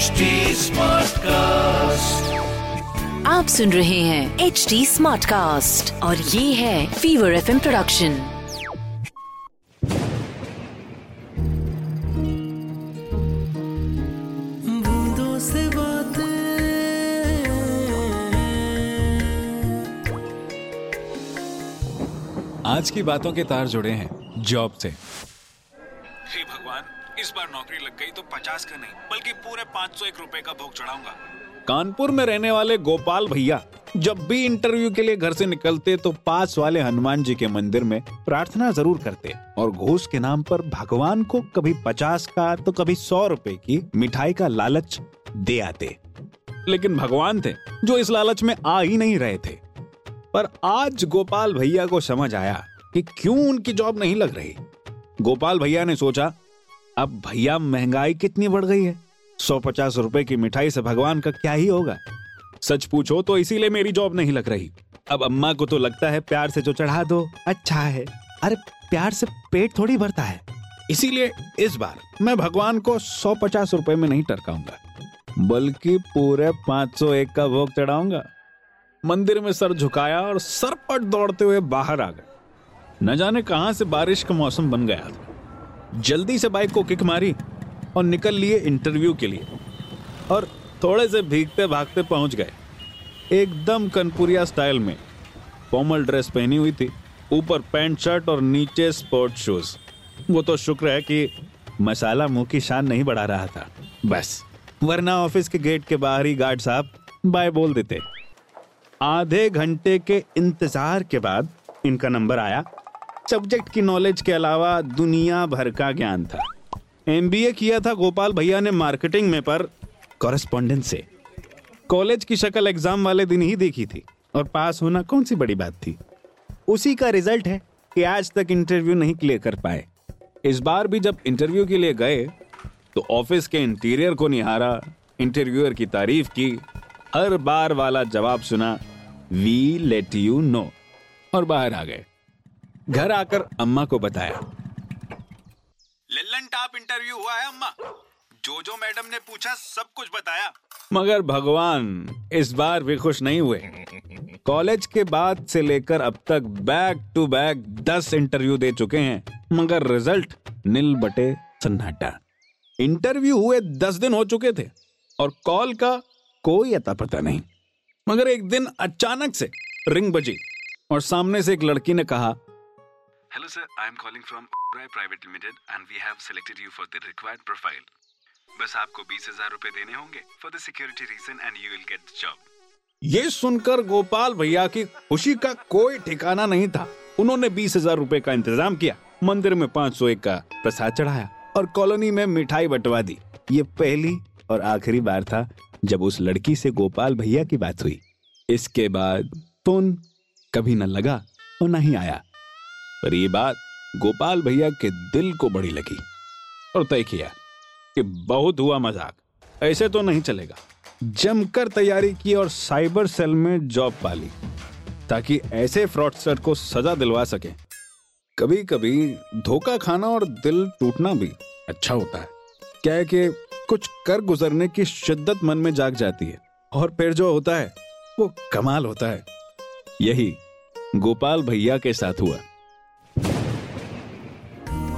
HD Smartcast. आप सुन रहे हैं एच डी स्मार्ट कास्ट और ये है फीवर एफएम प्रोडक्शन बूंदों से बातें आज की बातों के तार जुड़े हैं जॉब से इस बार नौकरी लग गई तो पचास का नहीं, बल्कि पूरे पाँच सौ एक रुपए का भोग चढ़ाऊँगा। कानपुर में रहने वाले गोपाल भैया जब भी इंटरव्यू के लिए घर से निकलते तो पास वाले हनुमान जी के मंदिर में प्रार्थना ज़रूर करते और घूस के नाम पर भगवान को कभी पचास का तो कभी सौ रुपए की मिठाई का लालच दे आते। लेकिन भगवान थे, जो इस लालच में आ ही नहीं रहे थे। पर आज गोपाल भैया को समझ आया कि क्यों उनकी जॉब नहीं लग रही। गोपाल भैया ने सोचा अब भैया, महँगाई कितनी बढ़ गई है? सौ पचास रुपए की मिठाई से भगवान का क्या ही होगा? सच पूछो तो इसीलिए मेरी जॉब नहीं लग रही। अब अम्मा को तो लगता है प्यार से जो चढ़ा दो अच्छा है। अरे, प्यार से पेट थोड़ी भरता है। इसीलिए इस बार मैं भगवान को सौ पचास रुपए में नहीं टरकाऊँगा, बल्कि पूरे पाँच सौ एक का भोग चढ़ाऊँगा। मंदिर में सर झुकाया और सरपट दौड़ते हुए बाहर आ गए। न जाने कहाँ से बारिश का मौसम बन गया था। जल्दी से बाइक को किक मारी और निकल लिए इंटरव्यू के लिए। और थोड़े से भीगते भागते पहुँच गए। एकदम कनपुरिया स्टाइल में। फॉर्मल ड्रेस पहनी हुई थी। ऊपर पैंट शर्ट और नीचे स्पोर्ट शूज़। वो तो शुक्र है कि मसाला मुँह की शान नहीं बढ़ा रहा था। बस। वरना ऑफ़िस के गेट के बाहर ही गार्ड साहब बाय बोल देते। आधे घंटे के इंतज़ार के बाद इनका नंबर आया। सब्जेक्ट की नॉलेज के अलावा दुनिया भर का ज्ञान था। एमबीए किया था गोपाल भैया ने मार्केटिंग में पर कॉरेस्पॉन्डेंस से। कॉलेज की शक्ल एग्ज़ाम वाले दिन ही देखी थी और पास होना कौन सी बड़ी बात थी? उसी का रिज़ल्ट है कि आज तक इंटरव्यू नहीं क्लियर कर पाए। इस बार भी जब इंटरव्यू के लिए गए तो ऑफ़िस के इंटीरियर को निहारा इंटरव्यूअर की तारीफ़ की, हर बार वाला जवाब सुना वी लेट यू नो और बाहर आ गए। घर आकर अम्मा को बताया। लल्लन टाप इंटरव्यू हुआ है अम्मा। जो जो मैडम ने पूछा सब कुछ बताया। मगर भगवान इस बार भी खुश नहीं हुए। कॉलेज के बाद से लेकर अब तक बैक टू बैक दस इंटरव्यू दे चुके हैं मगर रिज़ल्ट नील बटे सन्नाटा। इंटरव्यू हुए दस दिन हो चुके थे और कॉल का कोई अता पता नहीं। मगर एक दिन अचानक से रिंग बजी और सामने से एक लड़की ने कहा hello sir I am calling from private limited and we have selected you for the required profile बस आपको बीस हज़ार रूपए देने होंगे for the security reason and you will get the job ये सुनकर गोपाल भैया की खुशी का कोई ठिकाना नहीं था। उन्होंने बीस हज़ार रूपए का इंतज़ाम किया। मंदिर में पाँच सौ एक का प्रसाद चढ़ाया और कॉलोनी में मिठाई बंटवा दी। ये पहली और आखिरी बार था जब उस लड़की से गोपाल भैया की बात हुई। इसके बाद फ़ोन कभी न लगा और न ही आया। पर ये बात गोपाल भैया के दिल को बड़ी लगी और तय किया कि बहुत हुआ मज़ाक। ऐसे तो नहीं चलेगा। जमकर तैयारी की और साइबर सेल में जॉब पा ली ताकि ऐसे फ्रॉडस्टर को सजा दिलवा सके। कभी कभी धोखा खाना और दिल टूटना भी अच्छा होता है। क्या है कि कुछ कर गुजरने की शिद्दत मन में जाग जाती है और फिर जो होता है, वो कमाल होता है। यही गोपाल भैया के साथ हुआ।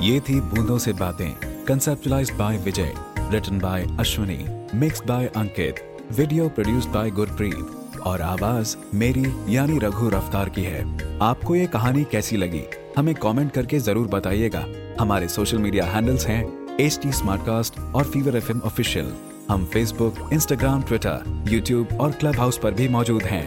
ये थी बूंदों से बातें conceptualize by Vijay written by Ashwini mix by Ankit video produce by Gurpreet और आवाज़ मेरी यानी रघु रफ्तार की है। आपको ये कहानी कैसी लगी? हमें कमेंट करके ज़रूर बताइएगा। हमारे सोशल मीडिया हैंडल्स हैं एच टी और फीवर एफएम ऑफिशियल हम फेसबुक इंस्टाग्राम ट्विटर यूट्यूब और क्लब हाउस पर भी मौजूद हैं।